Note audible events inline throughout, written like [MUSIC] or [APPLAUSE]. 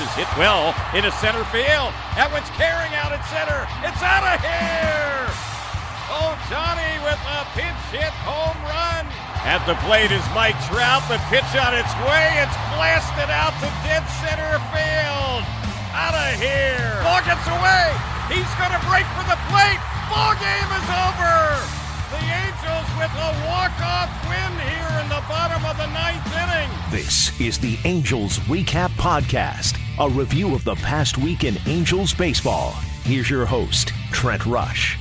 is hit well into center field. That one's carrying out at center. It's out of here. Oh, Johnny with a pinch hit home run. At the plate is Mike Trout. The pitch on its way. It's blasted out to dead center field. Out of here. Ball gets away. He's going to break for the plate. Ball game is over. The Angels with a walk-off win here the bottom of the ninth inning. This is the Angels Recap Podcast, a review of the past week in Angels baseball. Here's your host, Trent Rush.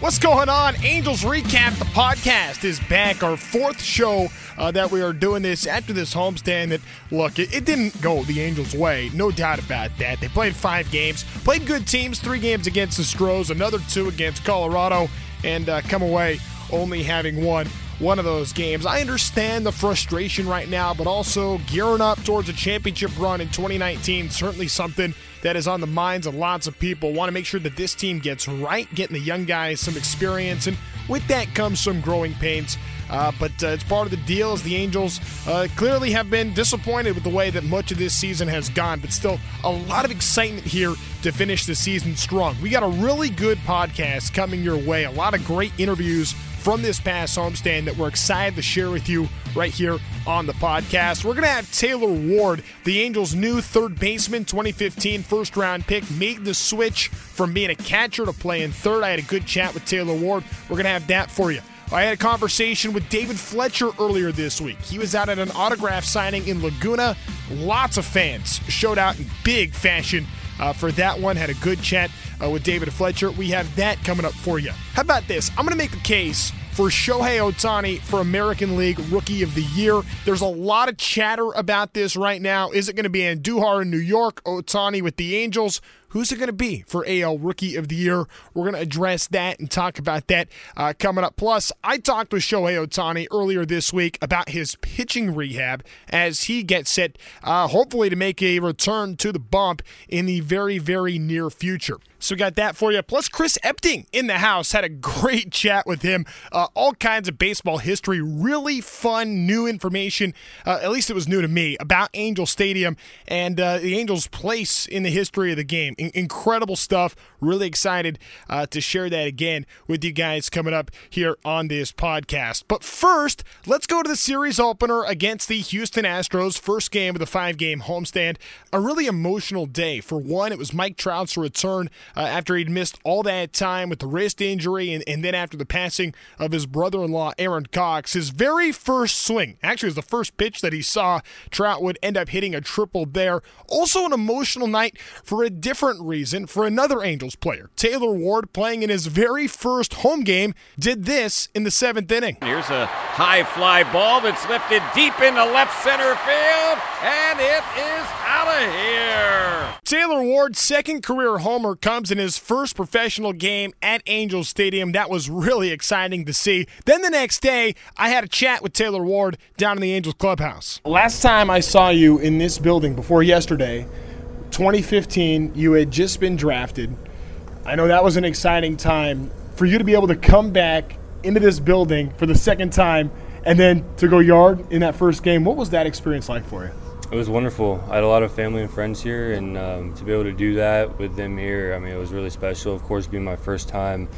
What's going on? Angels Recap, the podcast is back. Our fourth show uh, that we are doing this after this homestand. That look, it, it, didn't go the Angels' way, no doubt about that. They played five games, played good teams, three games against the Stros, another two against Colorado, and uh, come away only having won one of those games. I understand the frustration right now, but also gearing up towards a championship run in 2019. Certainly something that is on the minds of lots of people. Want to make sure that this team gets right, getting the young guys some experience, and with that comes some growing pains. Uh, but uh, it's part of the deal as the Angels uh, clearly have been disappointed with the way that much of this season has gone, but still a lot of excitement here to finish the season strong. We got a really good podcast coming your way, a lot of great interviews from this past homestand that we're excited to share with you right here on the podcast. We're going to have Taylor Ward, the Angels' new third baseman, 2015 first round pick, made the switch from being a catcher to playing third. I had a good chat with Taylor Ward. We're going to have that for you. I had a conversation with David Fletcher earlier this week. He was out at an autograph signing in Laguna. Lots of fans showed out in big fashion uh, for that one. Had a good chat uh, with David Fletcher. We have that coming up for you. How about this? I'm going to make the case for Shohei Ohtani for American League Rookie of the Year. There's a lot of chatter about this right now. Is it going to be Andujar in New York, Ohtani with the Angels? Who's it going to be for AL Rookie of the Year? We're going to address that and talk about that uh, coming up. Plus, I talked with Shohei Ohtani earlier this week about his pitching rehab as he gets set, uh, hopefully, to make a return to the bump in the very, very near future. So we got that for you. Plus, Chris Epting in the house had a great [LAUGHS] chat with him. Uh, all kinds of baseball history, really fun, new information. Uh, at least it was new to me about Angel Stadium and uh, the Angels' place in the history of the game. In- incredible stuff. Really excited uh, to share that again with you guys coming up here on this podcast. But first, let's go to the series opener against the Houston Astros. First game of the five-game homestand. A really emotional day. For one, it was Mike Trout's return uh, after he'd missed all that time with the wrist injury and, and then after the passing of his brother in law, Aaron Cox. His very first swing, actually, was the first pitch that he saw. Trout would end up hitting a triple there. Also, an emotional night for a different reason for another Angels player. Taylor Ward, playing in his very first home game, did this in the seventh inning. Here's a high fly ball that's lifted deep into left center field, and it is out of here. Taylor Ward's second career homer comes in his first professional game at Angels Stadium. That was really exciting to see. Then the next day, I had a chat with Taylor Ward down in the Angels clubhouse. Last time I saw you in this building before yesterday, 2015, you had just been drafted. I know that was an exciting time for you to be able to come back into this building for the second time and then to go yard in that first game. What was that experience like for you? It was wonderful. I had a lot of family and friends here, and um, to be able to do that with them here, I mean, it was really special. Of course, being my first time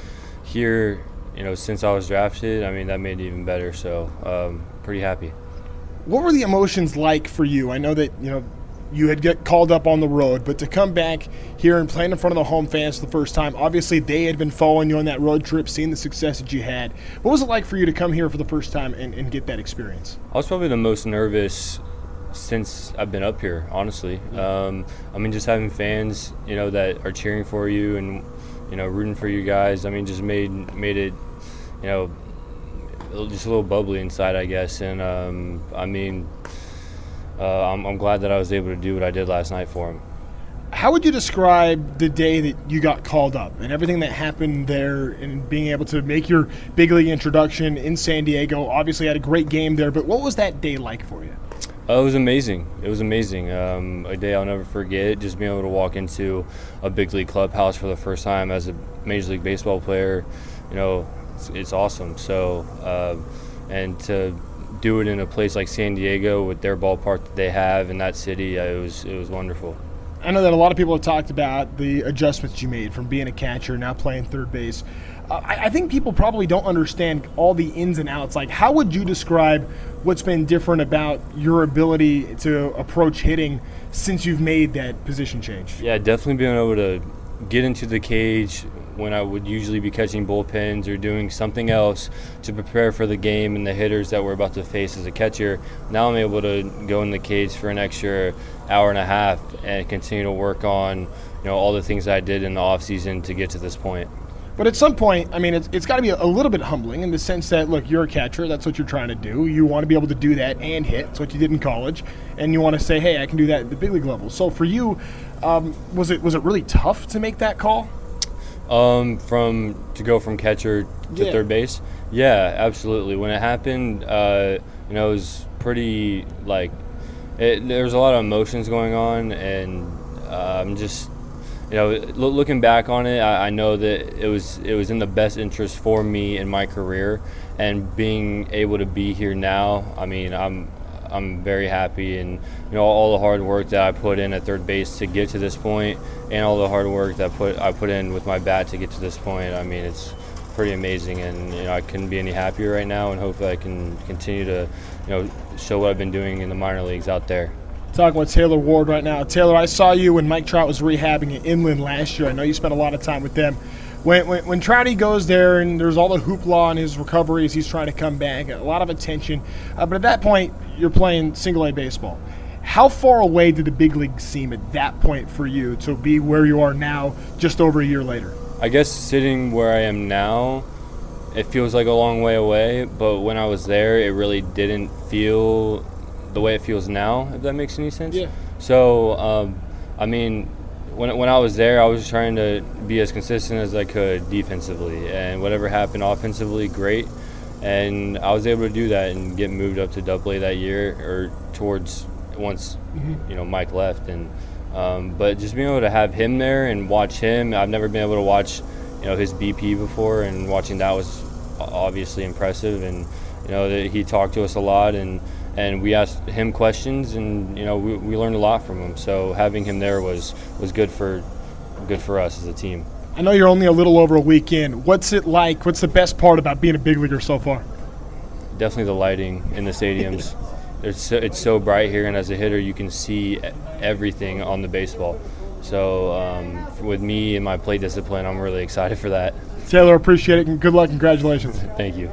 here, you know, since I was drafted, I mean, that made it even better. So, um, pretty happy. What were the emotions like for you? I know that you know you had get called up on the road, but to come back here and play in front of the home fans for the first time, obviously they had been following you on that road trip, seeing the success that you had. What was it like for you to come here for the first time and, and get that experience? I was probably the most nervous since I've been up here, honestly. Um, I mean, just having fans, you know, that are cheering for you and you know rooting for you guys. I mean, just made made it, you know, just a little bubbly inside, I guess. And um, I mean, uh, I'm, I'm glad that I was able to do what I did last night for him. How would you describe the day that you got called up and everything that happened there and being able to make your big league introduction in San Diego? Obviously, had a great game there, but what was that day like for you? Uh, it was amazing. It was amazing. Um, a day I'll never forget. Just being able to walk into a big league clubhouse for the first time as a Major League Baseball player, you know, it's, it's awesome. So, uh, and to do it in a place like San Diego with their ballpark that they have in that city, uh, it was it was wonderful. I know that a lot of people have talked about the adjustments you made from being a catcher now playing third base. I, I, think people probably don't understand all the ins and outs. Like, how would you describe what's been different about your ability to approach hitting since you've made that position change? Yeah, definitely being able to get into the cage when I would usually be catching bullpens or doing something else to prepare for the game and the hitters that we're about to face as a catcher. Now I'm able to go in the cage for an extra hour and a half and continue to work on you know all the things I did in the off season to get to this point. But at some point, I mean, it's, it's got to be a, little bit humbling in the sense that, look, you're a catcher. That's what you're trying to do. You want to be able to do that and hit. It's what you did in college. And you want to say, hey, I can do that at the big league level. So for you, um, was it was it really tough to make that call? Um, from to go from catcher to yeah. third base. Yeah, absolutely. When it happened, uh, you know, it was pretty like it, there was a lot of emotions going on, and uh, I'm just you know, lo- looking back on it, I, I, know that it was it was in the best interest for me in my career, and being able to be here now. I mean, I'm I'm very happy, and you know, all the hard work that I put in at third base to get to this point, and all the hard work that put I put in with my bat to get to this point. I mean, it's pretty amazing, and you know, I couldn't be any happier right now, and hopefully, I can continue to, you know, show what I've been doing in the minor leagues out there talking with Taylor Ward right now. Taylor, I saw you when Mike Trout was rehabbing at Inland last year. I know you spent a lot of time with them. When, when, when Trouty goes there and there's all the hoopla on his recovery as he's trying to come back, a lot of attention. Uh, but at that point, you're playing single A baseball. How far away did the big league seem at that point for you to be where you are now, just over a year later? I guess sitting where I am now, it feels like a long way away. But when I was there, it really didn't feel the way it feels now, if that makes any sense. Yeah. So, um, I mean, when, when I was there, I was trying to be as consistent as I could defensively, and whatever happened offensively, great. And I was able to do that and get moved up to Double A that year, or towards once mm-hmm. you know Mike left, and um, but just being able to have him there and watch him, I've never been able to watch you know his BP before, and watching that was obviously impressive, and you know that he talked to us a lot and and we asked him questions, and you know we, we learned a lot from him. So having him there was was good for good for us as a team. I know you're only a little over a week in. What's it like? What's the best part about being a big leaguer so far? Definitely the lighting in the stadiums. [LAUGHS] it's so, it's so bright here, and as a hitter, you can see everything on the baseball. So um, with me and my play discipline, I'm really excited for that. Taylor, appreciate it, and good luck. Congratulations. Thank you.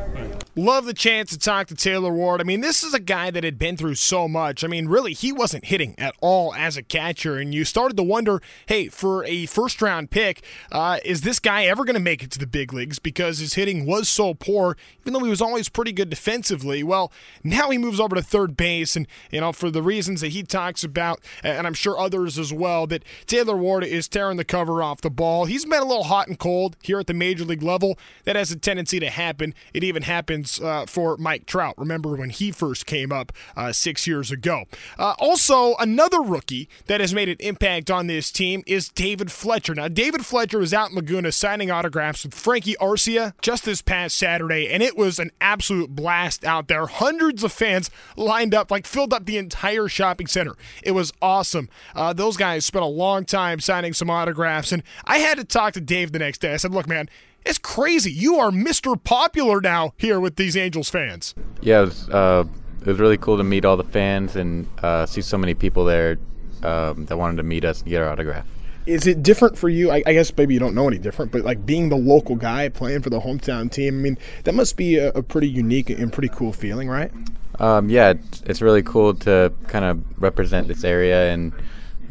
Love the chance to talk to Taylor Ward. I mean, this is a guy that had been through so much. I mean, really, he wasn't hitting at all as a catcher, and you started to wonder, hey, for a first round pick, uh, is this guy ever going to make it to the big leagues because his hitting was so poor, even though he was always pretty good defensively? Well, now he moves over to third base, and you know, for the reasons that he talks about, and I'm sure others as well, that Taylor Ward is tearing the cover off the ball. He's been a little hot and cold here at the major league level. That has a tendency to happen. It even happens uh, for Mike Trout. Remember when he first came up uh, six years ago. Uh, also, another rookie that has made an impact on this team is David Fletcher. Now, David Fletcher was out in Laguna signing autographs with Frankie Arcia just this past Saturday, and it was an absolute blast out there. Hundreds of fans lined up, like filled up the entire shopping center. It was awesome. Uh, those guys spent a long time signing some autographs, and I had to talk to Dave the next day. I said, Look, man, it's crazy. You are Mr. Popular now here with these Angels fans. Yeah, it was, uh, it was really cool to meet all the fans and uh, see so many people there um, that wanted to meet us and get our autograph. Is it different for you? I, I, guess maybe you don't know any different, but like being the local guy playing for the hometown team, I mean, that must be a, a pretty unique and pretty cool feeling, right? Um, yeah, it's, it's really cool to kind of represent this area and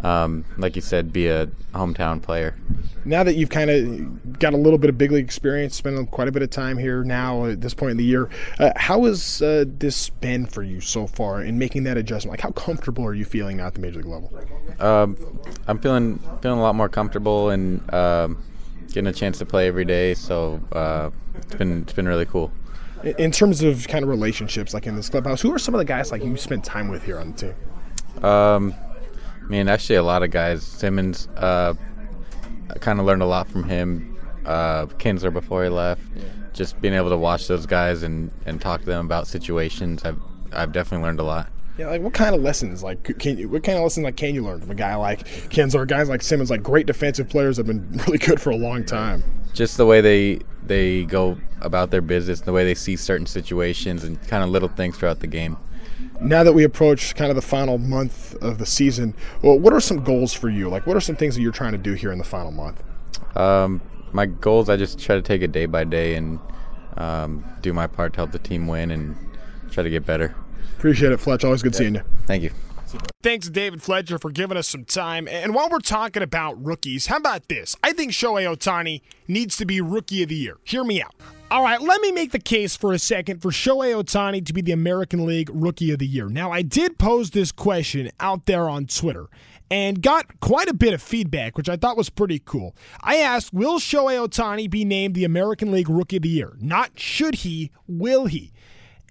um, like you said, be a hometown player. Now that you've kind of got a little bit of big league experience, spending quite a bit of time here now at this point in the year, uh, how has uh, this been for you so far in making that adjustment? Like, how comfortable are you feeling now at the major league level? Um, I'm feeling feeling a lot more comfortable and um, getting a chance to play every day. So uh, it's been it's been really cool. In terms of kind of relationships, like in this clubhouse, who are some of the guys like you spent time with here on the team? Um, mean, actually, a lot of guys. Simmons, uh, I kind of learned a lot from him. Uh, Kinsler before he left. Yeah. Just being able to watch those guys and, and talk to them about situations, I've I've definitely learned a lot. Yeah, like what kind of lessons like can you what kind of lessons like can you learn from a guy like Kinsler, guys like Simmons, like great defensive players have been [LAUGHS] really good for a long time. Just the way they they go about their business, the way they see certain situations, and kind of little things throughout the game. Now that we approach kind of the final month of the season, well, what are some goals for you? Like, what are some things that you're trying to do here in the final month? Um, my goals, I just try to take it day by day and um, do my part to help the team win and try to get better. Appreciate it, Fletch. Always good yeah. seeing you. Thank you. Thanks to David Fletcher for giving us some time. And while we're talking about rookies, how about this? I think Shohei Ohtani needs to be Rookie of the Year. Hear me out. All right, let me make the case for a second for Shohei Ohtani to be the American League Rookie of the Year. Now, I did pose this question out there on Twitter and got quite a bit of feedback, which I thought was pretty cool. I asked, Will Shohei Ohtani be named the American League Rookie of the Year? Not should he, will he?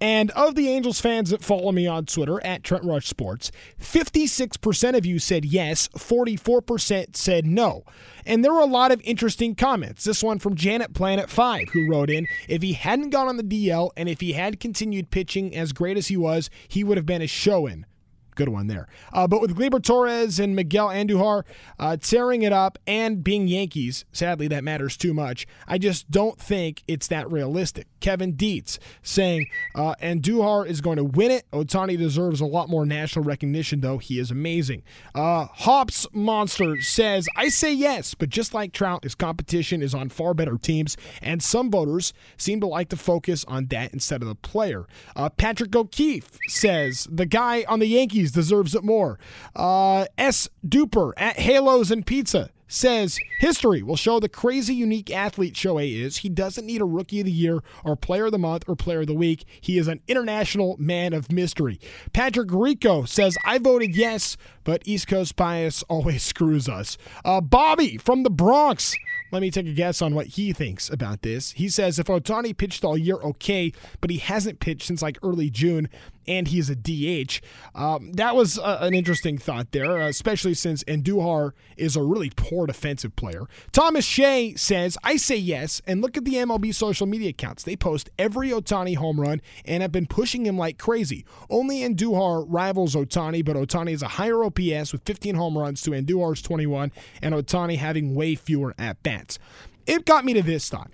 And of the Angels fans that follow me on Twitter at Trent Rush Sports, 56% of you said yes, 44% said no. And there were a lot of interesting comments. This one from Janet Planet 5, who wrote in If he hadn't gone on the DL and if he had continued pitching as great as he was, he would have been a show in. Good one there. Uh, but with Gleyber Torres and Miguel Andujar uh, tearing it up and being Yankees, sadly, that matters too much. I just don't think it's that realistic. Kevin Dietz saying uh, Andujar is going to win it. Ohtani deserves a lot more national recognition, though. He is amazing. Uh, Hops Monster says, I say yes, but just like Trout, his competition is on far better teams, and some voters seem to like to focus on that instead of the player. Uh, Patrick O'Keefe says, the guy on the Yankees deserves it more. Uh, S. Duper at Halos and Pizza says history will show the crazy unique athlete Shohei is. He doesn't need a rookie of the year or player of the month or player of the week. He is an international man of mystery. Patrick Rico says, I voted yes, but East Coast bias [LAUGHS] always screws us. Uh, Bobby from the Bronx. Let me take a guess on what he thinks about this. He says if Ohtani pitched all year, okay, but he hasn't pitched since like early June, and he's a DH. Um, that was uh, an interesting thought there, uh, especially since Andujar is a really poor defensive player. Thomas Shea says, I say yes, and look at the MLB social media accounts. They post every Ohtani home run and have been pushing him like crazy. Only Andujar rivals Ohtani, but Ohtani is a higher OPS with 15 home runs to Andujar's 21, and Ohtani having way fewer at bats. It got me to this thought.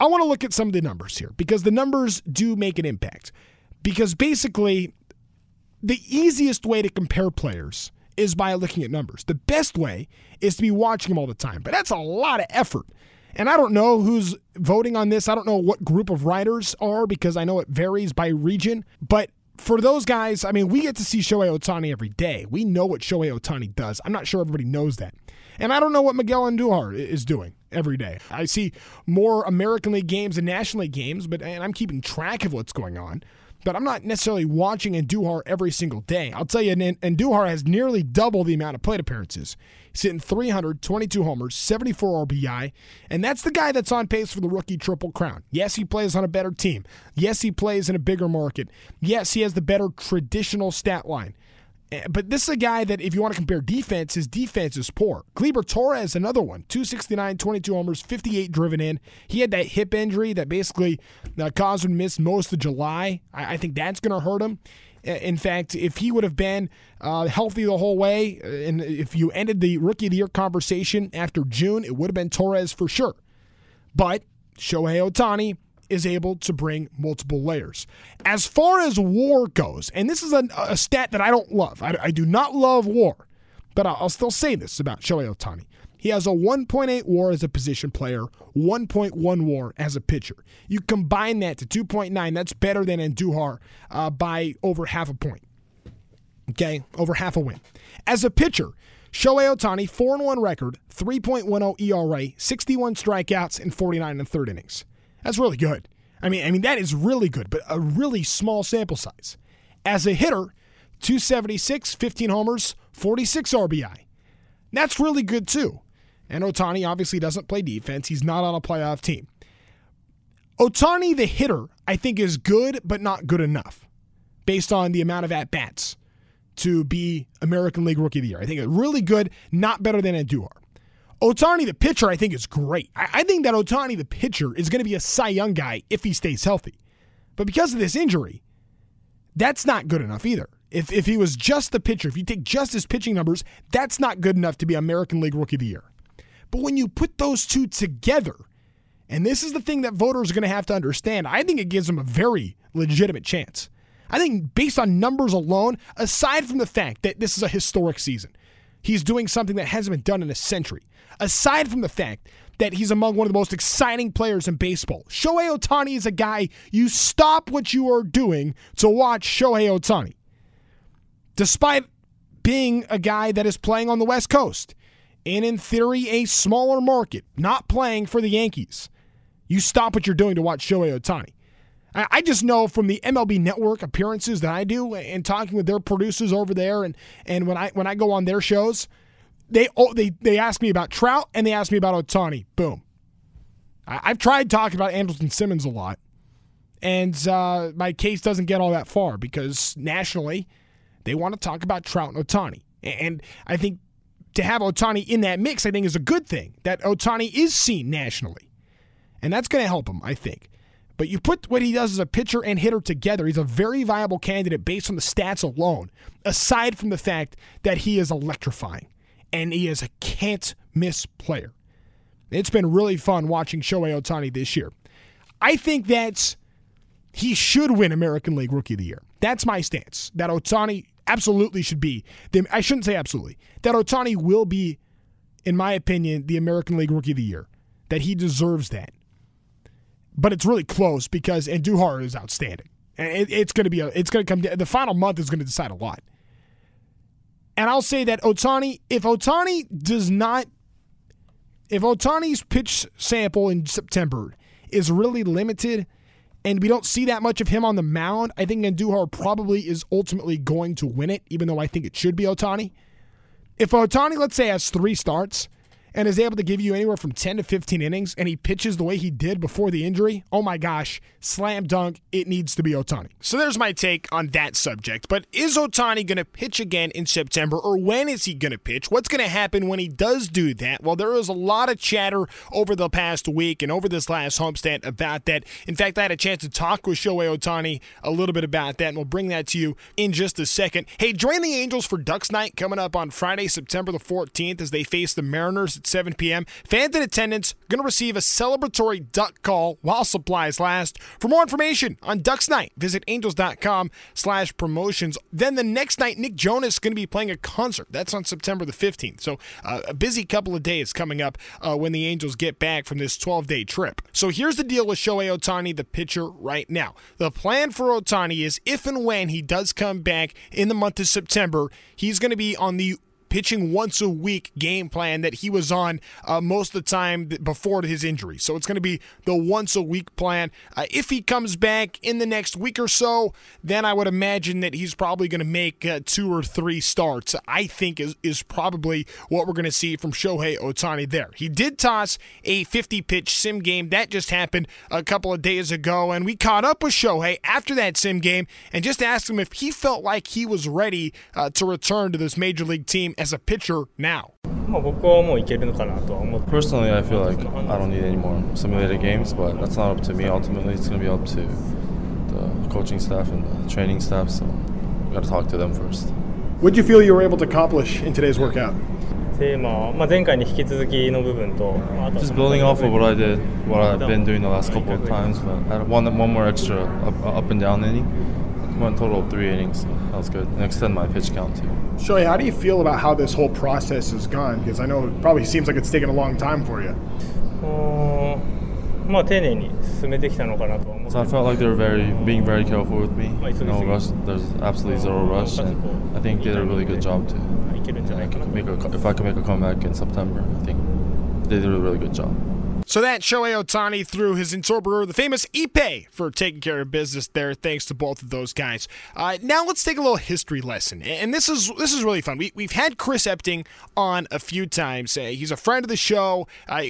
I want to look at some of the numbers here because the numbers do make an impact because basically the easiest way to compare players is by looking at numbers. The best way is to be watching them all the time, but that's a lot of effort. And I don't know who's voting on this. I don't know what group of writers are because I know it varies by region. But for those guys, I mean, we get to see Shohei Ohtani every day. We know what Shohei Ohtani does. I'm not sure everybody knows that. And I don't know what Miguel Andujar is doing every day. I see more American League games and National League games, but and I'm keeping track of what's going on but I'm not necessarily watching Andujar every single day. I'll tell you, Andujar has nearly double the amount of plate appearances. He's hitting 322 homers, 74 RBI, and that's the guy that's on pace for the rookie triple crown. Yes, he plays on a better team. Yes, he plays in a bigger market. Yes, he has the better traditional stat line. Eh, but this is a guy that, if you want to compare defense, his defense is poor. Gleyber Torres, another one, 269, 22 homers, 58 driven in. He had that hip injury that basically uh, caused him to miss most of July. I, I think that's going to hurt him. In fact, if he would have been uh, healthy the whole way, uh, and if you ended the rookie of the year conversation after June, it would have been Torres for sure. But Shohei Ohtani is able to bring multiple layers. As far as war goes, and this is a, a stat that I don't love, I, I do not love war, but I'll, I'll still say this about Shohei Ohtani. He has a 1.8 war as a position player, 1.1 war as a pitcher. You combine that to 2.9, that's better than Andujar uh, by over half a point. Okay, over half a win. As a pitcher, Shohei Ohtani, 4 1 record, 3.10 ERA, 61 strikeouts, and 49 and third innings. That's really good. I mean, I mean that is really good, but a really small sample size. As a hitter, 276, 15 homers, 46 RBI. That's really good too. And Ohtani obviously doesn't play defense. He's not on a playoff team. Ohtani, the hitter, I think is good, but not good enough based on the amount of at bats to be American League Rookie of the Year. I think it's really good, not better than Andujar. Ohtani, the pitcher, I think is great. I, I think that Ohtani, the pitcher, is going to be a Cy Young guy if he stays healthy. But because of this injury, that's not good enough either. If, if he was just the pitcher, if you take just his pitching numbers, that's not good enough to be American League Rookie of the Year. But when you put those two together, and this is the thing that voters are going to have to understand, I think it gives him a very legitimate chance. I think based on numbers alone, aside from the fact that this is a historic season, he's doing something that hasn't been done in a century. Aside from the fact that he's among one of the most exciting players in baseball, Shohei Ohtani is a guy you stop what you are doing to watch Shohei Ohtani. Despite being a guy that is playing on the West Coast, and in theory, a smaller market, not playing for the Yankees, you stop what you're doing to watch Shohei Ohtani. I just know from the MLB Network appearances that I do and talking with their producers over there, and and when I when I go on their shows, they they they ask me about Trout and they ask me about Ohtani. Boom. I, have tried talking about Andrelton Simmons a lot, and uh, my case doesn't get all that far because nationally, they want to talk about Trout and Ohtani, and I think to have Ohtani in that mix, I think is a good thing. That Ohtani is seen nationally, and that's going to help him. I think. But you put what he does as a pitcher and hitter together, he's a very viable candidate based on the stats alone, aside from the fact that he is electrifying and he is a can't miss player. It's been really fun watching Shohei Ohtani this year. I think that he should win American League Rookie of the Year. That's my stance. That Ohtani absolutely should be. The, I shouldn't say absolutely. That Ohtani will be, in my opinion, the American League Rookie of the Year. That he deserves that but it's really close because Andujar is outstanding. And it, it's going to be a, it's going to come. The final month is going to decide a lot. And I'll say that Ohtani, if Ohtani does not, if Ohtani's pitch sample in September is really limited, and we don't see that much of him on the mound, I think Andujar probably is ultimately going to win it, even though I think it should be Ohtani. If Ohtani, let's say, has three starts and is able to give you anywhere from 10 to 15 innings and he pitches the way he did before the injury, oh my gosh, slam dunk, it needs to be Ohtani. So there's my take on that subject. But is Ohtani going to pitch again in September or when is he going to pitch? What's going to happen when he does do that? Well, there was a lot of chatter over the past week and over this last homestand about that. In fact, I had a chance to talk with Shohei Ohtani a little bit about that, and we'll bring that to you in just a second. Hey, join the Angels for Ducks Night coming up on Friday, September the 14th as they face the Mariners at 7 p.m. Fans in attendance going to receive a celebratory duck call while supplies last. For more information on Ducks Night, visit angels.com slash promotions. Then the next night, Nick Jonas is going to be playing a concert. That's on September the 15th. So uh, a busy couple of days coming up uh, when the Angels get back from this 12-day trip. So here's the deal with Shohei Ohtani, the pitcher, right now. The plan for Ohtani is if and when he does come back in the month of September, he's going to be on the pitching once a week game plan that he was on uh, most of the time before his injury. So it's going to be the once a week plan. Uh, if he comes back in the next week or so, then I would imagine that he's probably going to make uh, two or three starts. I think is, is probably what we're going to see from Shohei Ohtani there. He did toss a 50 pitch sim game that just happened a couple of days ago, and we caught up with Shohei after that sim game and just asked him if he felt like he was ready uh, to return to this major league team as a pitcher now. Personally, I feel like I don't need any more simulated games, but that's not up to me. Ultimately, it's going to be up to the coaching staff and the training staff, so we got to talk to them first. What did you feel you were able to accomplish in today's workout? Just building off of what I did, what I've been doing the last couple of times, but I had one, one more extra up, up and down inning. One total of three innings, so that was good. And extend my pitch count too. Shohei, how do you feel about how this whole process has gone? Because I know it probably seems like it's taken a long time for you. Uh, so I felt like they were very being very careful with me. No rush. There's absolutely zero rush, and I think they did a really good job too. make a, if I can make a comeback in September, I think they did a really good job. So that Shohei Ohtani threw his interpreter, the famous Ippei, for taking care of business there. Thanks to both of those guys. Uh, now let's take a little history lesson, and this is this is really fun. We, we've had Chris Epting on a few times. Uh, he's a friend of the show, uh,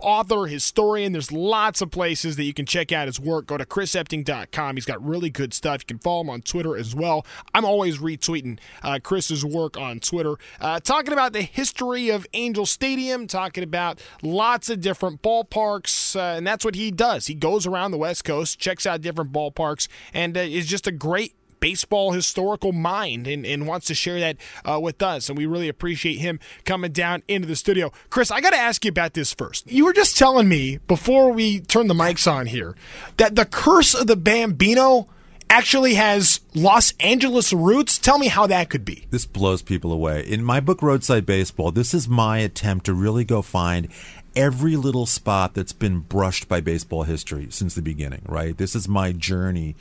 author, historian. There's lots of places that you can check out his work. Go to chrisepting.com. He's got really good stuff. You can follow him on Twitter as well. I'm always retweeting uh, Chris's work on Twitter, uh, talking about the history of Angel Stadium, talking about lots of different ball ballparks, uh, and that's what he does. He goes around the West Coast, checks out different ballparks, and uh, is just a great baseball historical mind and, and wants to share that uh, with us. And we really appreciate him coming down into the studio. Chris, I got to ask you about this first. You were just telling me before we turn the mics on here that the curse of the Bambino actually has Los Angeles roots. Tell me how that could be. This blows people away. In my book, Roadside Baseball, this is my attempt to really go find every little spot that's been brushed by baseball history since the beginning, right? This is my journey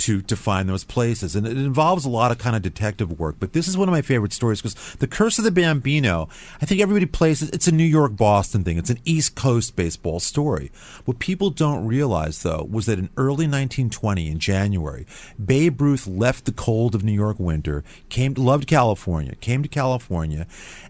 to to find those places, and it involves a lot of kind of detective work. But this is one of my favorite stories because the Curse of the Bambino. I think everybody plays it. It's a New York Boston thing. It's an East Coast baseball story. What people don't realize though was that in early 1920, in January, Babe Ruth left the cold of New York winter, came loved California, came to California,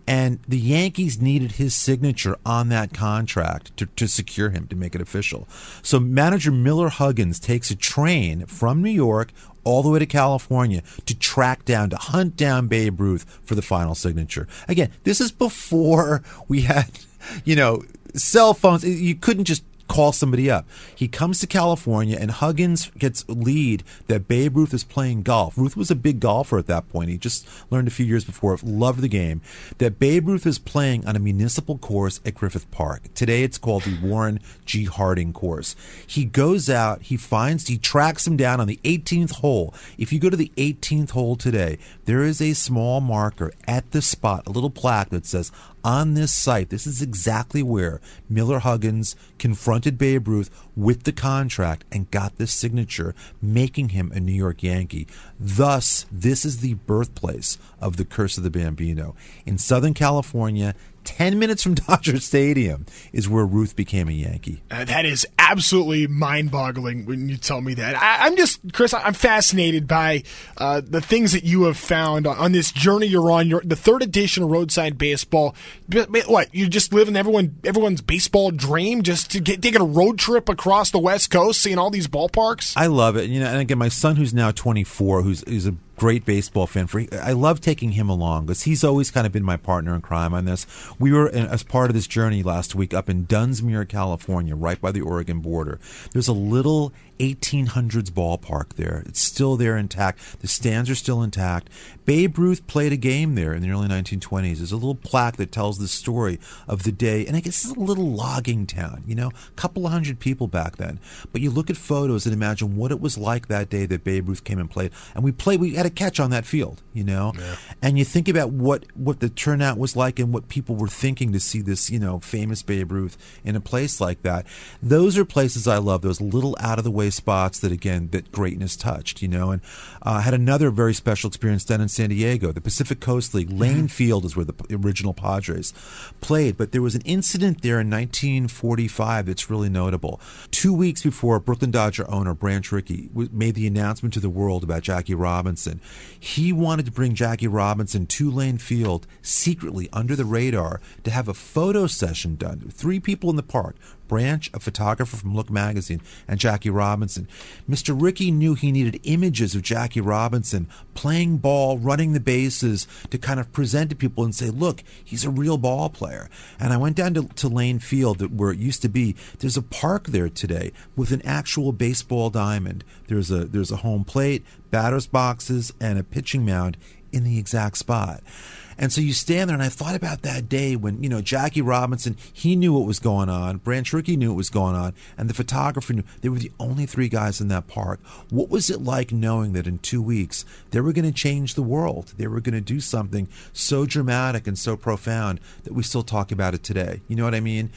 and the Yankees needed his signature on that contract to, to secure him, to make it official. So manager Miller Huggins takes a train from New York all the way to California to track down, to hunt down Babe Ruth for the final signature. Again, this is before we had, [LAUGHS] you know, cell phones. You couldn't just call somebody up. He comes to California, and Huggins gets lead that Babe Ruth is playing golf. Ruth was a big golfer at that point. He just learned a few years before, loved the game. That Babe Ruth is playing on a municipal course at Griffith Park. Today it's called the Warren G. Harding course. He goes out, he finds, he tracks him down on the 18th hole. If you go to the 18th hole today, there is a small marker at the spot, a little plaque that says, on this site, this is exactly where Miller Huggins confronted Babe Ruth with the contract and got this signature, making him a New York Yankee. Thus, this is the birthplace of the Curse of the Bambino. In Southern California, 10 minutes from [LAUGHS] Dodger Stadium is where Ruth became a Yankee. Uh, that is absolutely mind boggling when you tell me that. I, am just, Chris, I'm fascinated by uh, the things that you have found on this journey you're on. Your, the third edition of Roadside Baseball. What, you just living everyone, everyone's baseball dream just to get taking a road trip across the West Coast, seeing all these ballparks? I love it. You know, and again, my son, who's now 24, who's, who's a great baseball fan. For I love taking him along because he's always kind of been my partner in crime on this. We were as part of this journey last week up in Dunsmuir, California, right by the Oregon border. There's a little 1800s ballpark there. It's still there intact. The stands are still intact. Babe Ruth played a game there in the early 1920s. There's a little plaque that tells the story of the day. And I guess it's a little logging town, you know, a couple of hundred people back then. But you look at photos and imagine what it was like that day that Babe Ruth came and played. And we played, we had a catch on that field, you know? Yeah. And you think about what, what the turnout was like and what people were thinking to see this, you know, famous Babe Ruth in a place like that. Those are places I love, those little out of the way spots that again that greatness touched, you know. And uh, had another very special experience down in San Diego, the Pacific Coast League. Lane mm-hmm. Field is where the original Padres played, but there was an incident there in 1945 that's really notable. Two weeks before Brooklyn Dodger owner Branch Rickey made the announcement to the world about Jackie Robinson, he wanted to bring Jackie Robinson to Lane Field secretly under the radar to have a photo session done. Three people in the park Branch, a photographer from Look magazine, and Jackie Robinson. Mr. Rickey knew he needed images of Jackie Robinson playing ball, running the bases to kind of present to people and say, look, he's a real ball player. And I went down to, to Lane Field where it used to be. There's a park there today with an actual baseball diamond. There's a there's a home plate, batter's boxes, and a pitching mound in the exact spot. And so you stand there, and I thought about that day when, you know, Jackie Robinson, he knew what was going on. Branch Rickey knew what was going on. And the photographer knew. They were the only three guys in that park. What was it like knowing that in two weeks they were going to change the world? They were going to do something so dramatic and so profound that we still talk about it today. You know what I mean?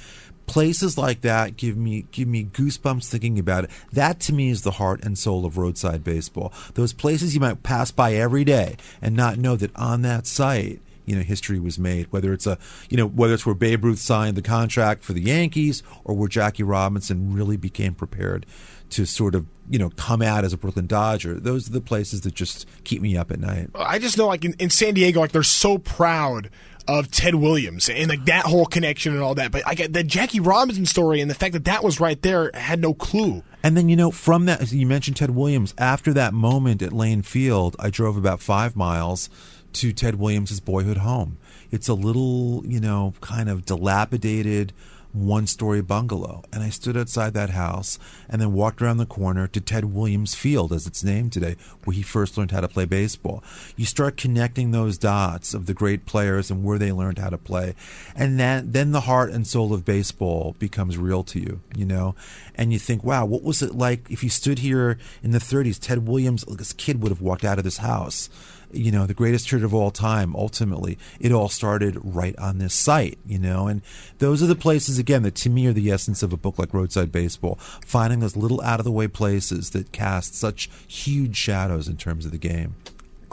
places like that give me give me goosebumps thinking about it. That to me is the heart and soul of roadside baseball. Those places you might pass by every day and not know that on that site you know history was made. Whether it's a you know whether it's where Babe Ruth signed the contract for the Yankees or where Jackie Robinson really became prepared to sort of you know come out as a Brooklyn Dodger. Those are the places that just keep me up at night. I just know like in, in San Diego, like they're so proud of Ted Williams and like that whole connection and all that. But like the Jackie Robinson story and the fact that that was right there I had no clue. And then you know from that you mentioned Ted Williams. After that moment at Lane Field, I drove about five miles to Ted Williams' boyhood home. It's a little, you know, kind of dilapidated one story bungalow. And I stood outside that house and then walked around the corner to Ted Williams Field, as it's named today, where he first learned how to play baseball. You start connecting those dots of the great players and where they learned how to play. And that, then the heart and soul of baseball becomes real to you, you know? And you think, wow, what was it like if you stood here in the 30s? Ted Williams, this kid would have walked out of this house you know, the greatest trade of all time, ultimately, it all started right on this site, you know, and those are the places, again, that to me are the essence of a book like Roadside Baseball, finding those little out of the way places that cast such huge shadows in terms of the game.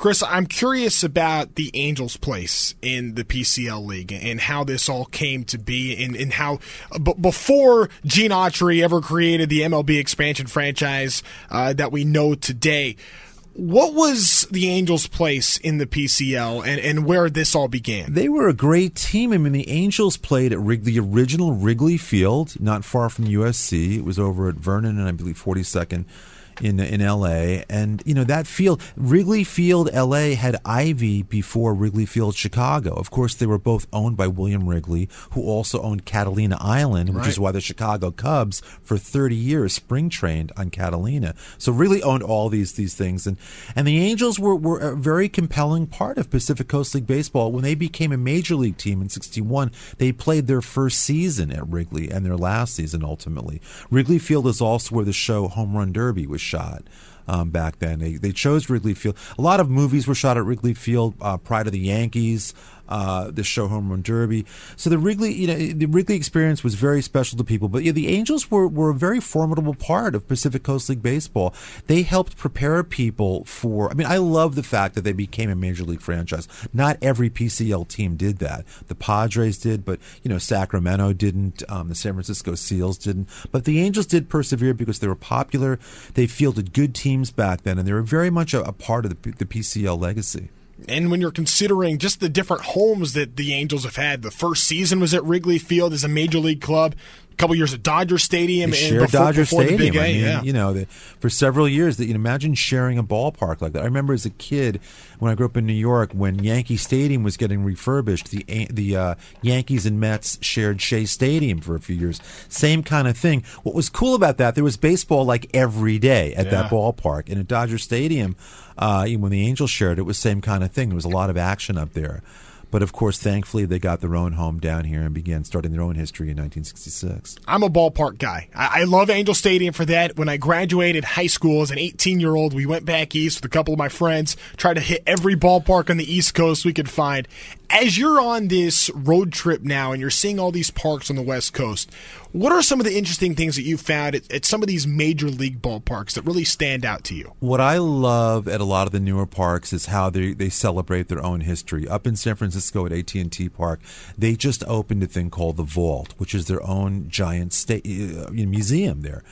Chris, I'm curious about the Angels' place in the PCL League and how this all came to be, and, and how b- before Gene Autry ever created the MLB expansion franchise uh, that we know today what was the Angels' place in the PCL and, and where this all began? They were a great team. I mean, the Angels played at Wrig- the original Wrigley Field, not far from USC. It was over at Vernon and I believe 42nd in in L.A. And you know that field, Wrigley Field, L.A. had Ivy before Wrigley Field, Chicago. Of course, they were both owned by William Wrigley, who also owned Catalina Island, which right. is why the Chicago Cubs for 30 years spring trained on Catalina. So Wrigley owned all these these things, and and the Angels were were a very compelling part of Pacific Coast League baseball when they became a major league team in '61. They played their first season at Wrigley and their last season ultimately. Wrigley Field is also where the show Home Run Derby was shot. Um, back then, they they chose Wrigley Field. A lot of movies were shot at Wrigley Field uh, prior to the Yankees uh, the show Home Run Derby. So the Wrigley, you know, the Wrigley experience was very special to people. But yeah, the Angels were, were a very formidable part of Pacific Coast League baseball. They helped prepare people for. I mean, I love the fact that they became a major league franchise. Not every PCL team did that. The Padres did, but you know, Sacramento didn't. Um, the San Francisco Seals didn't. But the Angels did persevere because they were popular. They fielded good teams back then, and they were very much a, a part of the, the PCL legacy. And when you're considering just the different homes that the Angels have had, the first season was at Wrigley Field as a major league club. Couple years at Dodger Stadium and before, Dodger before Stadium. the Big A, I mean, yeah. you know, the, for several years, that you know, imagine sharing a ballpark like that. I remember as a kid when I grew up in New York, when Yankee Stadium was getting refurbished, the the uh, Yankees and Mets shared Shea Stadium for a few years. Same kind of thing. What was cool about that? There was baseball like every day at that ballpark, and at Dodger Stadium, uh, even when the Angels shared it, was same kind of thing. There was a lot of action up there. But of course, thankfully, they got their own home down here and began starting their own history in 1966. I'm a ballpark guy. I, I love Angel Stadium for that. When I graduated high school as an 18 year old, we went back east with a couple of my friends, tried to hit every ballpark on the East Coast we could find. As you're on this road trip now and you're seeing all these parks on the West Coast, what are some of the interesting things that you found at, at some of these major league ballparks that really stand out to you? What I love at a lot of the newer parks is how they, they celebrate their own history. Up in San Francisco at AT and T Park, they just opened a thing called the Vault, which is their own giant sta- uh, museum there,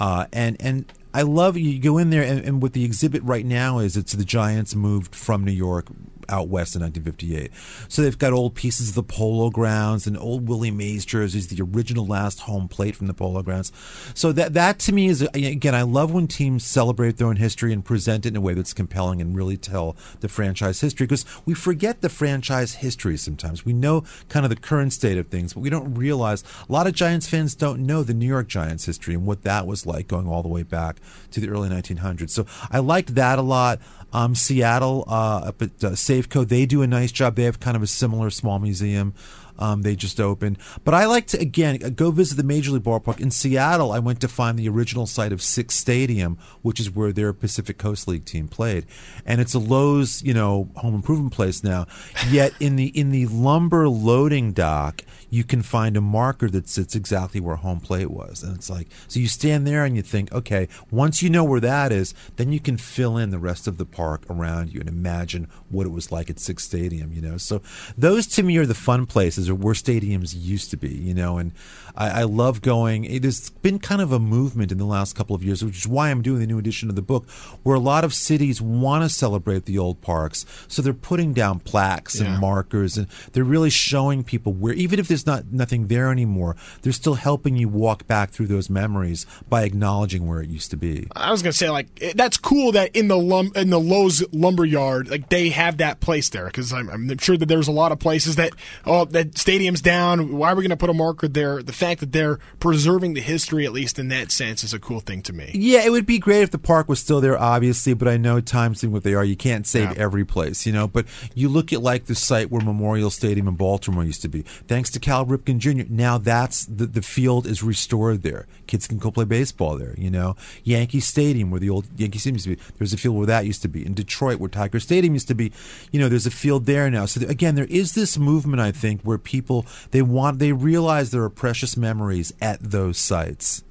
uh, and and. I love you go in there and, and what the exhibit right now is it's the Giants moved from New York out west in 1958. So they've got old pieces of the Polo Grounds and old Willie Mays jerseys, the original last home plate from the Polo Grounds. So that that to me is again, I love when teams celebrate their own history and present it in a way that's compelling and really tell the franchise history because we forget the franchise history sometimes. We know kind of the current state of things, but we don't realize a lot of Giants fans don't know the New York Giants history and what that was like going all the way back to the early 1900s. So I liked that a lot. Um, Seattle uh, up at uh, Safeco, they do a nice job. They have kind of a similar small museum. Um, they just opened. But I like to, again, go visit the Major League Ballpark. In Seattle, I went to find the original site of Sick's Stadium, which is where their Pacific Coast League team played. And it's a Lowe's, you know, home improvement place now. Yet in the in the lumber loading dock, you can find a marker that sits exactly where home plate was. And it's like, so you stand there and you think, okay, once you know where that is, then you can fill in the rest of the park around you and imagine what it was like at Sick's Stadium, you know? So those to me are the fun places or where stadiums used to be, you know? And I, I love going. It has been kind of a movement in the last couple of years, which is why I'm doing the new edition of the book, where a lot of cities want to celebrate the old parks. So they're putting down plaques Yeah. and markers and they're really showing people where, even if there's not nothing there anymore, they're still helping you walk back through those memories by acknowledging where it used to be. I was gonna say like that's cool that in the lum in the Lowe's lumber yard like they have that place there because I'm, I'm sure that there's a lot of places that oh that stadium's down. Why are we gonna put a marker there? The fact that they're preserving the history at least in that sense is a cool thing to me. Yeah, it would be great if the park was still there, obviously, but I know times being what they are, you can't save Yeah. every place, you know. But you look at like the site where Memorial Stadium in Baltimore used to be. Thanks to Cal Ripken Jr., now that's the the field is restored there. Kids can go play baseball there, you know. Yankee Stadium, where the old Yankee Stadium used to be, there's a field where that used to be. In Detroit, where Tiger Stadium used to be, you know, there's a field there now. So again, there is this movement, I think, where people they want they realize there are precious memories at those sites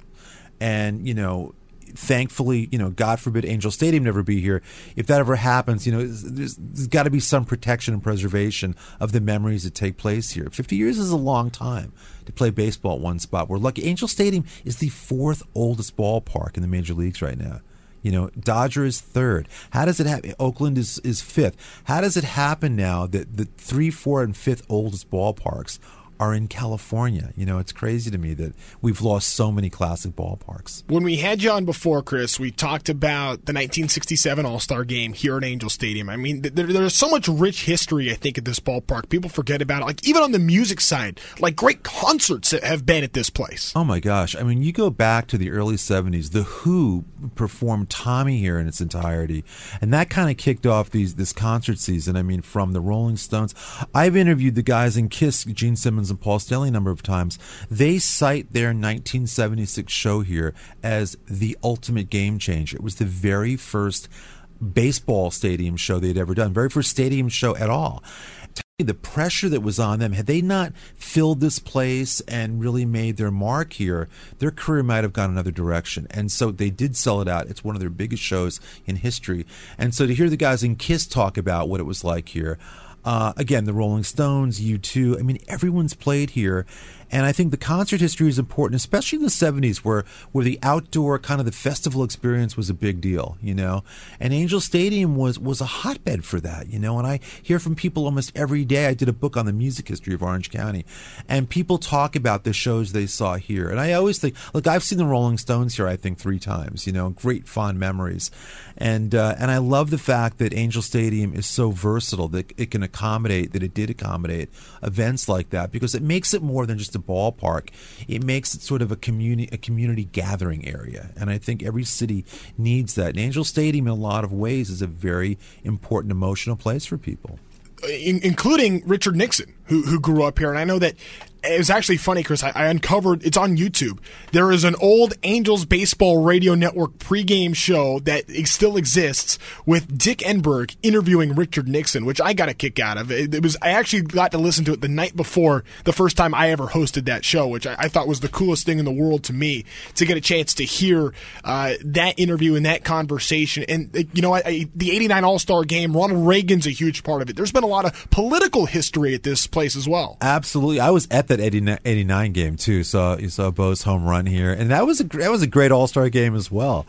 and you know thankfully you know god forbid angel stadium never be here if that ever happens you know there's, there's got to be some protection and preservation of the memories that take place here 50 years is a long time to play baseball at one spot we're lucky angel stadium is the fourth oldest ballpark in the major leagues right now you know, Dodger is third. How does it happen? Oakland is, is fifth. How does it happen now that the three, four, and fifth oldest ballparks are in California? You know, it's crazy to me that we've lost so many classic ballparks. When we had you on before, Chris, we talked about the 1967 All Star Game here at Angel Stadium. I mean, there, there's so much rich history, I think, at this ballpark. People forget about it. Like, even on the music side, like, great concerts that have been at this place. Oh my gosh. I mean, you go back to the early 70s, The Who performed Tommy here in its entirety. And that kind of kicked off these this concert season. I mean, from the Rolling Stones. I've interviewed the guys in Kiss, Gene Simmons and Paul Stanley, a number of times. They cite their 1976 show here as the ultimate game changer. It was the very first baseball stadium show they'd ever done, very first stadium show at all the pressure that was on them had they not filled this place and really made their mark here their career might have gone another direction and so they did sell it out it's one of their biggest shows in history and so to hear the guys in kiss talk about what it was like here uh, again the rolling stones u2 i mean everyone's played here and I think the concert history is important, especially in the '70s, where where the outdoor kind of the festival experience was a big deal, you know. And Angel Stadium was was a hotbed for that, you know. And I hear from people almost every day. I did a book on the music history of Orange County, and people talk about the shows they saw here. And I always think, look, I've seen the Rolling Stones here. I think three times, you know, great fond memories. And uh, and I love the fact that Angel Stadium is so versatile that it can accommodate that it did accommodate events like that because it makes it more than just a ballpark. It makes it sort of a community a community gathering area, and I think every city needs that. And Angel Stadium, in a lot of ways, is a very important emotional place for people. in, including Richard Nixon, who who grew up here. And I know that it was actually funny, Chris. I, I uncovered it's on YouTube. There is an old Angels Baseball Radio Network pregame show that still exists with Dick Enberg interviewing Richard Nixon, which I got a kick out of. It, it was I actually got to listen to it the night before the first time I ever hosted that show, which I, I thought was the coolest thing in the world to me to get a chance to hear uh, that interview and that conversation. And uh, you know, I, the '89 All Star Game, Ronald Reagan's a huge part of it. There's been a lot of political history at this place as well. Absolutely, I was at that 89, 89 game too. So you saw Bo's home run here, and that was a that was a great All Star game as well.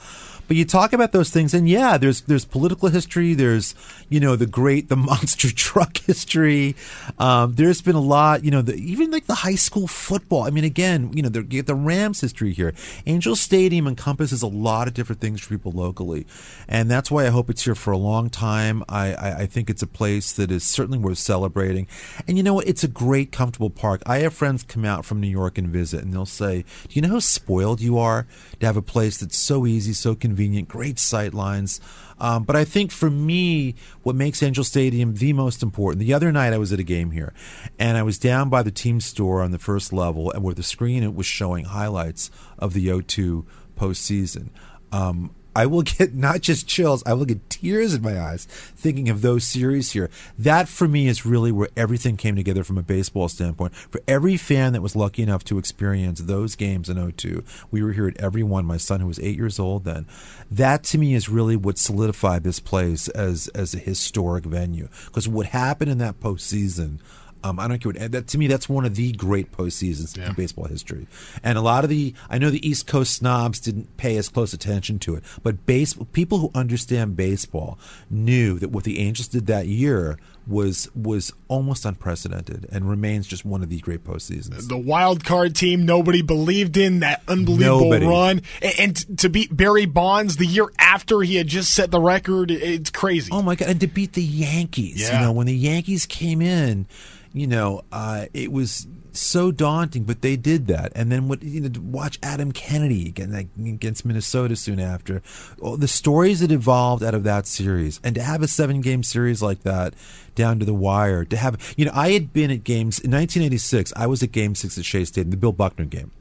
But you talk about those things, and yeah, there's there's political history. There's you know the great the [LAUGHS] monster truck history. Um, there's been a lot, you know, the, even like the high school football. I mean, again, you know, the, the Rams history here. Angel Stadium encompasses a lot of different things for people locally, and that's why I hope it's here for a long time. I, I, I think it's a place that is certainly worth celebrating, and you know what? It's a great, comfortable park. I have friends come out from New York and visit, and they'll say, "Do you know how spoiled you are to have a place that's so easy, so convenient, great sight lines?" Um, but I think for me, what makes Angel Stadium the most important. The other night I was at a game here, and I was down by the team store on the first level, and where the screen it was showing highlights of the O2 postseason. Um, I will get [LAUGHS] not just chills, I will get tears in my eyes thinking of those series here. That for me is really where everything came together from a baseball standpoint. For every fan that was lucky enough to experience those games in 02, we were here at every one. My son, who was eight years old then, that to me is really what solidified this place as as a historic venue. Because what happened in that postseason. Um, I don't care what that to me. That's one of the great postseasons in baseball history, and a lot of the I know the East Coast snobs didn't pay as close attention to it, but base people who understand baseball knew that what the Angels did that year was was almost unprecedented and remains just one of the great postseasons. The wild card team nobody believed in that unbelievable Nobody. run, and, and to beat Barry Bonds the year after he had just set the record, it's crazy. Oh my god! And to beat the Yankees, Yeah. you know, when the Yankees came in, you know, uh, it was so daunting, but they did that. And then what? You know, watch Adam Kennedy again against Minnesota soon after. The stories that evolved out of that series, and to have a seven-game series like that down to the wire. To have, you know, I had been at games in 1986. I was at Game Six at Shea Stadium, the Bill Buckner game.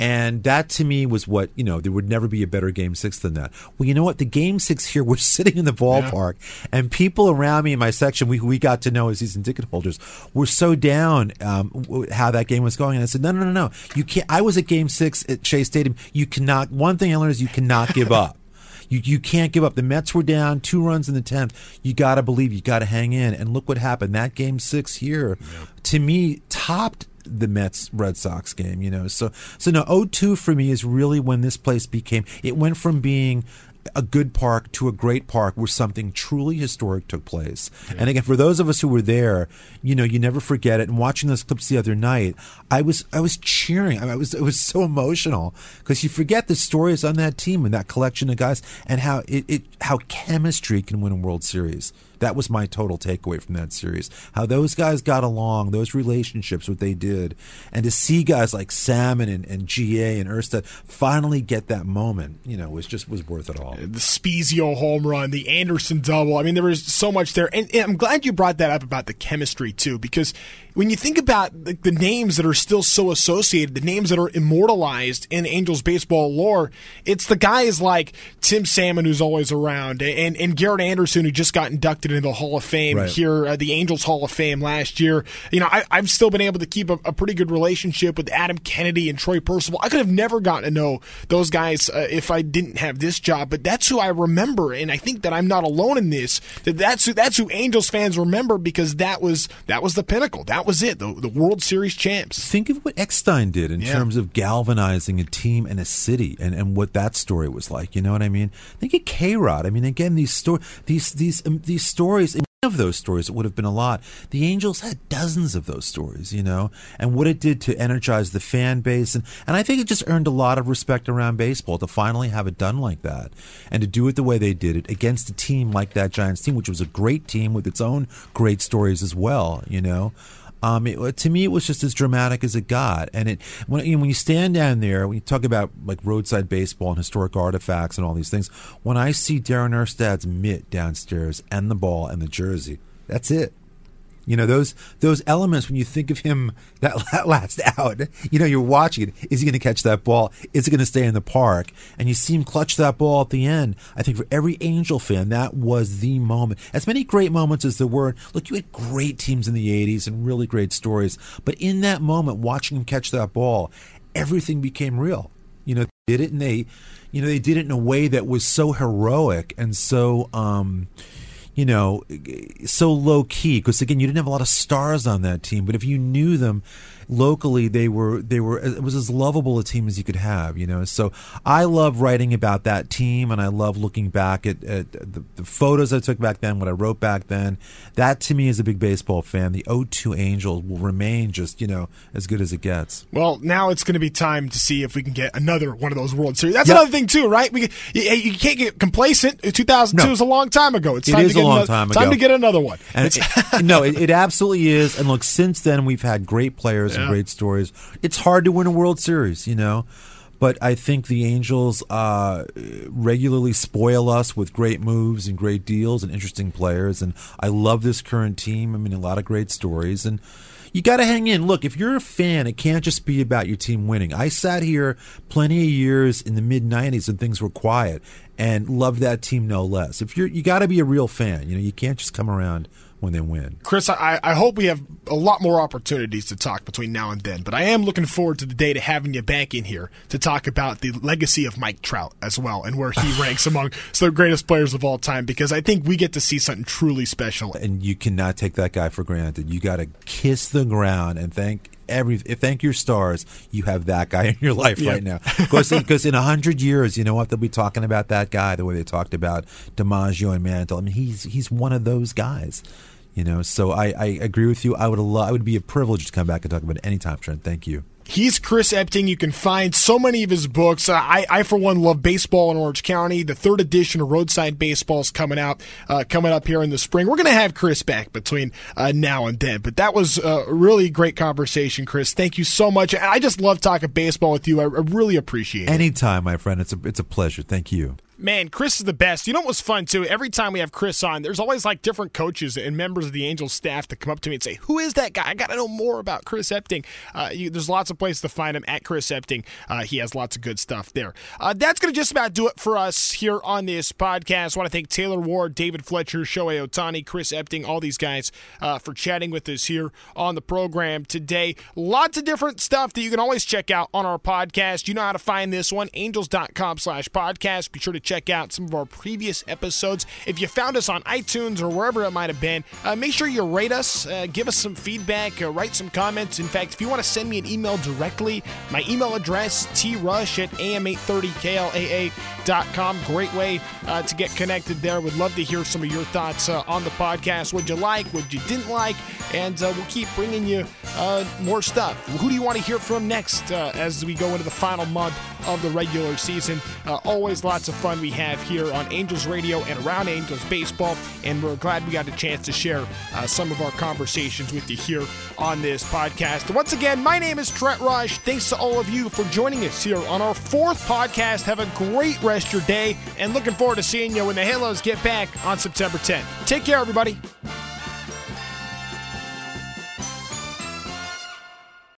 And that to me was what, you know, there would never be a better game six than that. Well, you know what? The game six here, [LAUGHS] we're sitting in the ballpark, and people around me in my section, we, we got to know as season ticket holders, were so down um, how that game was going. And I said, no, no, no, no. You can't. I was at game six at Shea Stadium. You cannot, one thing I learned is you cannot give up. [LAUGHS] You, you can't give up. The Mets were down two runs in the tenth. You got to believe. You got to hang in. And look what happened. That game six here, to me, topped the Mets Red Sox game. You know, so so no 0-2 for me is really when this place became. It went from being a good park to a great park where something truly historic took place. And again, for those of us who were there, you know, you never forget it. And watching those clips the other night, I was I was cheering. I, mean, I was it was so emotional because you forget the stories on that team and that collection of guys and how it, it how chemistry can win a World Series. That was my total takeaway from that series. How those guys got along, those relationships, what they did, and to see guys like Salmon and, and GA and Erstad finally get that moment, you know, was just was worth it all. the Spiezio home run, the Anderson double. I mean, there was so much there. And, and I'm glad you brought that up about the chemistry, too, because when you think about the, the names that are still so associated, the names that are immortalized in Angels baseball lore, it's the guys like Tim Salmon, who's always around, and, and Garrett Anderson, who just got inducted into the Hall of Fame Right. here, uh, the Angels Hall of Fame last year. You know, I, I've still been able to keep a, a pretty good relationship with Adam Kennedy and Troy Percival. I could have never gotten to know those guys uh, if I didn't have this job, but that's who I remember, and I think that I'm not alone in this. That that's who that's who Angels fans remember because that was that was the pinnacle. That was it. The, the World Series champs. Think of what Eckstein did in Yeah. terms of galvanizing a team and a city, and, and what that story was like. You know what I mean? Think of K Rod. I mean, again, these sto- these these um, these stories. Of those stories, it would have been a lot. The Angels had dozens of those stories, you know, and what it did to energize the fan base, and, and I think it just earned a lot of respect around baseball to finally have it done like that, and to do it the way they did it against a team like that Giants team, which was a great team with its own great stories as well, you know. Um, it, to me, it was just as dramatic as it got. And it when you know, when you stand down there, when you talk about like roadside baseball and historic artifacts and all these things, when I see Darren Erstad's mitt downstairs and the ball and the jersey, that's it. You know those those elements when you think of him [LAUGHS] that, last out. You know you're watching it. Is he going to catch that ball? Is it going to stay in the park? And you see him clutch that ball at the end. I think for every Angel fan, that was the moment. As many great moments as there were. Look, you had great teams in the '80s and really great stories. But in that moment, watching him catch that ball, everything became real. You know, did it and they, you know, they did it in a way that was so heroic and so. um you know, so low key because again, you didn't have a lot of stars on that team, but if you knew them locally, they were they were it was as lovable a team as you could have. You know, so I love writing about that team, and I love looking back at, at the, the photos I took back then, what I wrote back then. That to me, is a big baseball fan, the 0-2 Angels will remain just you know as good as it gets. Well, now it's going to be time to see if we can get another one of those World Series. That's Yep. another thing too, right? We you, you can't get complacent. Uh, 2002 No. is a long time ago. It's time is to get a long another, time time to get another one. It- no, it, it absolutely is. And look, since then we've had great players and Yeah. great stories. It's hard to win a World Series, you know. But I think the Angels uh, regularly spoil us with great moves and great deals and interesting players. And I love this current team. I mean, a lot of great stories. And you got to hang in. Look, if you're a fan, it can't just be about your team winning. I sat here plenty of years in the mid '90s when things were quiet and loved that team no less. If you're, you got to be a real fan. You know, you can't just come around when they win. Chris, I, I hope we have a lot more opportunities to talk between now and then, but I am looking forward to the day to having you back in here to talk about the legacy of Mike Trout as well and where he [SIGHS] ranks among the greatest players of all time because I think we get to see something truly special. and you cannot take that guy for granted. You got to kiss the ground and thank every thank your stars. You have that guy in your life Yeah. right now. Because because in a hundred years, you know what they'll be talking about that guy the way they talked about DiMaggio and Mantle. I mean, he's he's one of those guys. You know, so I, I agree with you. I would lo- I would be a privilege to come back and talk about it anytime, Trent. Thank you. He's Chris Epting. You can find so many of his books. Uh, I, I, for one, love baseball in Orange County. The third edition of Roadside Baseball is coming out, uh, coming up here in the spring. We're going to have Chris back between uh, now and then. But that was a really great conversation, Chris. Thank you so much. I just love talking baseball with you. I, I really appreciate it. Anytime, my friend. It's a it's a pleasure. Thank you. Man, Chris is the best. You know what was fun too? Every time we have Chris on, there's always like different coaches and members of the Angels staff that come up to me and say, "Who is that guy? I got to know more about Chris Epting." Uh, you, there's lots of places to find him at Chris Epting. Uh, he has lots of good stuff there. Uh, that's to just about do it for us here on this podcast. I want to thank Taylor Ward, David Fletcher, Shohei Ohtani, Chris Epting, all these guys uh, for chatting with us here on the program today. Lots of different stuff that you can always check out on our podcast. You know how to find this one: angels.com/podcast. Be sure to check out some of our previous episodes. If you found us on iTunes or wherever it might have been, uh, make sure you rate us, uh, give us some feedback, uh, write some comments. In fact, if you want to send me an email directly, my email address, trush at am830klaa.com. Great way uh, to get connected there. Would love to hear some of your thoughts uh, on the podcast. What you like, what you didn't like, and uh, we'll keep bringing you more stuff. Who do you want to hear from next as we go into the final month of the regular season? always lots of fun we have here on Angels Radio and around Angels Baseball, and we're glad we got a chance to share uh, some of our conversations with you here on this podcast. Once again, my name is Trent Rush. Thanks to all of you for joining us here on our fourth podcast. Have a great rest of your day, and looking forward to seeing you when the Halos get back on September 10th. Take care, everybody.